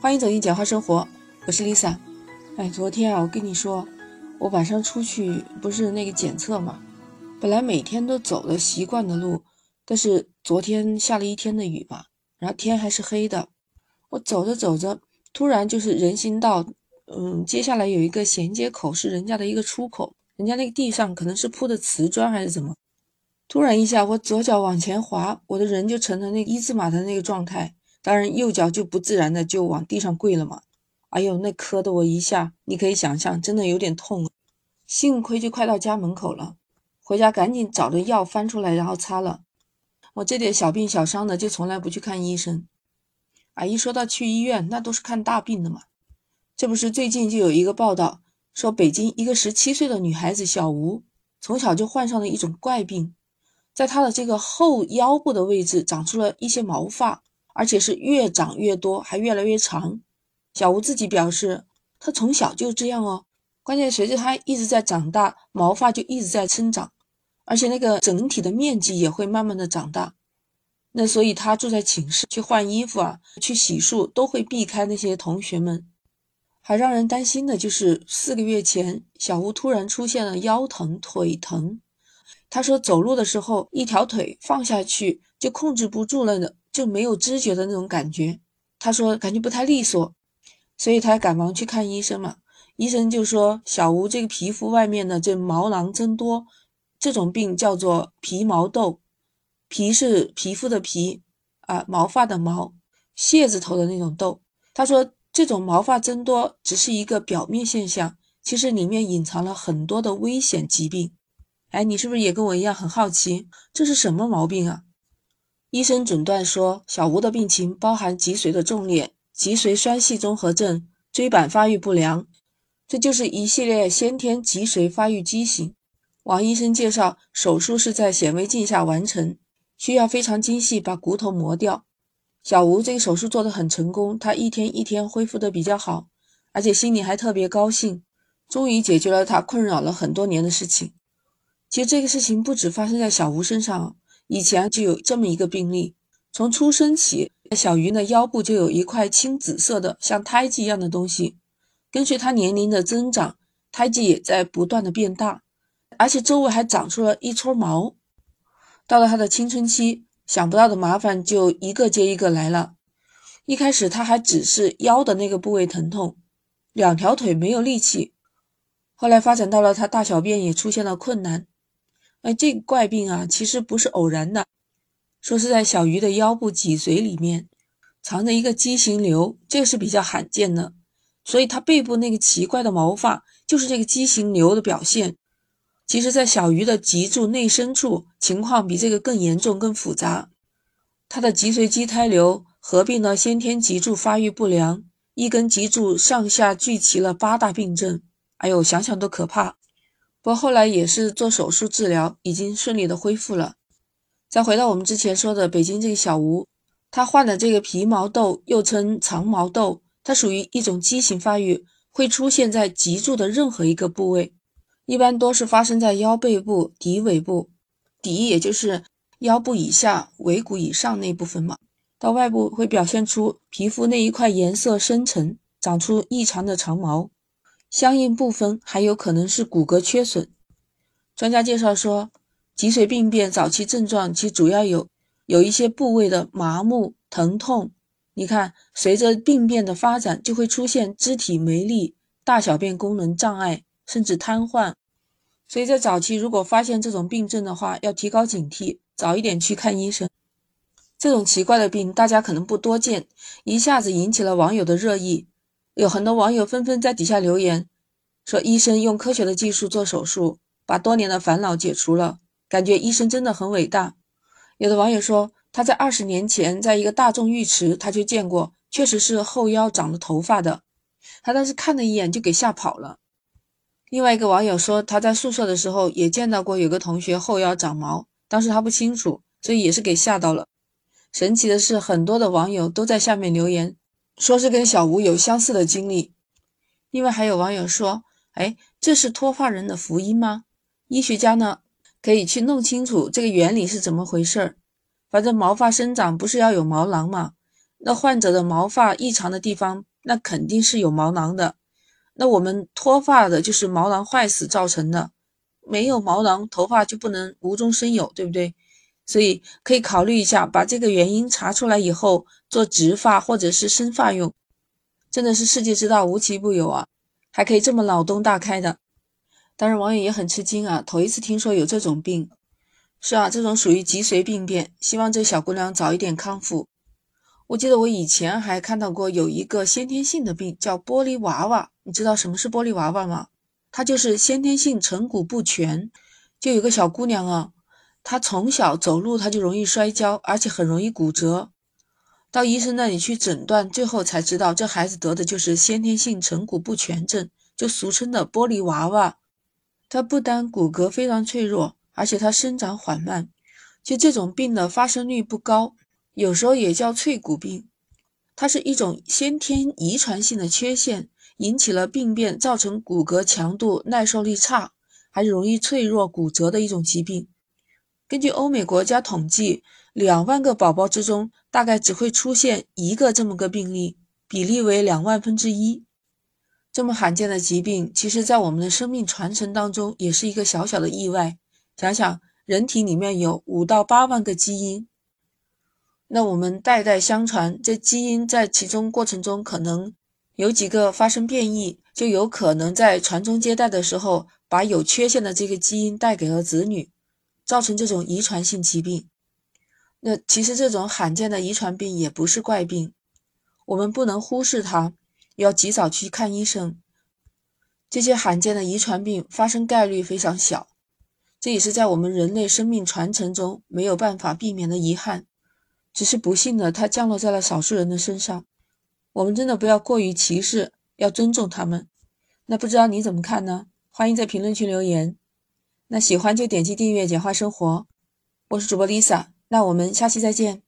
欢迎走进简化生活，我是 Lisa。哎，昨天啊，我跟你说，我晚上出去不是那个检测嘛，本来每天都走的习惯的路，但是昨天下了一天的雨嘛，然后天还是黑的，我走着走着，突然就是人行道，嗯，接下来有一个衔接口是人家的一个出口，人家那个地上可能是铺的瓷砖还是怎么。突然一下，我左脚往前滑，我的人就成了那个一字马的那个状态，当然右脚就不自然的就往地上跪了嘛。哎呦，那磕的我一下，你可以想象，真的有点痛。幸亏就快到家门口了，回家赶紧找着药翻出来，然后擦了。我这点小病小伤的，就从来不去看医生。啊，一说到去医院，那都是看大病的嘛。这不是最近就有一个报道说，北京一个十七岁的女孩子小吴，从小就患上了一种怪病。在她的这个后腰部的位置长出了一些毛发，而且是越长越多，还越来越长。小吴自己表示，他从小就这样哦。关键随着他一直在长大，毛发就一直在生长，而且那个整体的面积也会慢慢的长大。那所以他住在寝室去换衣服啊，去洗漱都会避开那些同学们。还让人担心的就是四个月前，小吴突然出现了腰疼、腿疼。他说，走路的时候，一条腿放下去就控制不住了呢，就没有知觉的那种感觉。他说，感觉不太利索，所以他赶忙去看医生嘛。医生就说，小吴这个皮肤外面的这毛囊增多，这种病叫做皮毛痘。皮是皮肤的皮啊，毛发的毛，蟹字头的那种痘。他说，这种毛发增多只是一个表面现象，其实里面隐藏了很多的危险疾病。哎，你是不是也跟我一样很好奇，这是什么毛病啊？医生诊断说，小吴的病情包含脊髓的纵裂、脊髓栓系综合症、椎板发育不良，这就是一系列先天脊髓发育畸形。王医生介绍，手术是在显微镜下完成，需要非常精细把骨头磨掉。小吴这个手术做得很成功，他一天一天恢复得比较好，而且心里还特别高兴，终于解决了他困扰了很多年的事情。其实这个事情不止发生在小吴身上，以前就有这么一个病例。从出生起，小鱼的腰部就有一块青紫色的像胎记一样的东西。跟随他年龄的增长，胎记也在不断的变大，而且周围还长出了一撮毛。到了他的青春期，想不到的麻烦就一个接一个来了。一开始他还只是腰的那个部位疼痛，两条腿没有力气。后来发展到了他大小便也出现了困难。哎，这个怪病啊，其实不是偶然的，说是在小鱼的腰部脊髓里面藏着一个畸形瘤，这个是比较罕见的，所以它背部那个奇怪的毛发就是这个畸形瘤的表现。其实，在小鱼的脊柱内深处，情况比这个更严重、更复杂。它的脊髓畸胎瘤合并了先天脊柱发育不良，一根脊柱上下聚齐了八大病症，哎呦，想想都可怕。不过后来也是做手术治疗，已经顺利的恢复了。再回到我们之前说的北京这个小吴，他患的这个皮毛痘，又称长毛痘，它属于一种畸形发育，会出现在脊柱的任何一个部位，一般多是发生在腰背部、骶尾部。骶也就是腰部以下、尾骨以上那部分嘛。到外部会表现出皮肤那一块颜色深沉，长出异常的长毛。相应部分还有可能是骨骼缺损。专家介绍说，脊髓病变早期症状其主要有有一些部位的麻木、疼痛。你看，随着病变的发展，就会出现肢体没力、大小便功能障碍，甚至瘫痪。所以在早期，如果发现这种病症的话，要提高警惕，早一点去看医生。这种奇怪的病，大家可能不多见，一下子引起了网友的热议。有很多网友纷纷在底下留言，说医生用科学的技术做手术，把多年的烦恼解除了，感觉医生真的很伟大。有的网友说，他在二十年前在一个大众浴池，他就见过，确实是后腰长了头发的，他当时看了一眼就给吓跑了。另外一个网友说，他在宿舍的时候也见到过有个同学后腰长毛，当时他不清楚，所以也是给吓到了。神奇的是，很多的网友都在下面留言。说是跟小吴有相似的经历，另外还有网友说：“哎，这是脱发人的福音吗？”医学家呢可以去弄清楚这个原理是怎么回事儿。反正毛发生长不是要有毛囊吗？那患者的毛发异常的地方那肯定是有毛囊的。那我们脱发的就是毛囊坏死造成的，没有毛囊，头发就不能无中生有，对不对？所以可以考虑一下，把这个原因查出来以后做植发或者是生发用，真的是世界之大无奇不有啊，还可以这么脑洞大开的。当然，网友也很吃惊啊，头一次听说有这种病。是啊，这种属于脊髓病变，希望这小姑娘早一点康复。我记得我以前还看到过有一个先天性的病叫玻璃娃娃，你知道什么是玻璃娃娃吗？它就是先天性成骨不全。就有个小姑娘啊，他从小走路他就容易摔跤，而且很容易骨折。到医生那里去诊断，最后才知道这孩子得的就是先天性成骨不全症，就俗称的玻璃娃娃。他不单骨骼非常脆弱。而且它生长缓慢，就这种病的发生率不高，有时候也叫脆骨病。它是一种先天遗传性的缺陷，引起了病变，造成骨骼强度耐受力差，还容易脆弱骨折的一种疾病。根据欧美国家统计，两万个宝宝之中，大概只会出现一个这么个病例，比例为两万分之一。这么罕见的疾病，其实在我们的生命传承当中，也是一个小小的意外。想想，人体里面有五到八万个基因，那我们代代相传，这基因在其中过程中可能有几个发生变异，就有可能在传宗接代的时候，把有缺陷的这个基因带给了子女，造成这种遗传性疾病。那其实这种罕见的遗传病也不是怪病，我们不能忽视它，要及早去看医生。这些罕见的遗传病发生概率非常小。这也是在我们人类生命传承中没有办法避免的遗憾，只是不幸的它降落在了少数人的身上。我们真的不要过于歧视，要尊重他们。那不知道你怎么看呢？欢迎在评论区留言。那喜欢就点击订阅“简化生活”，我是主播 Lisa，那我们下期再见。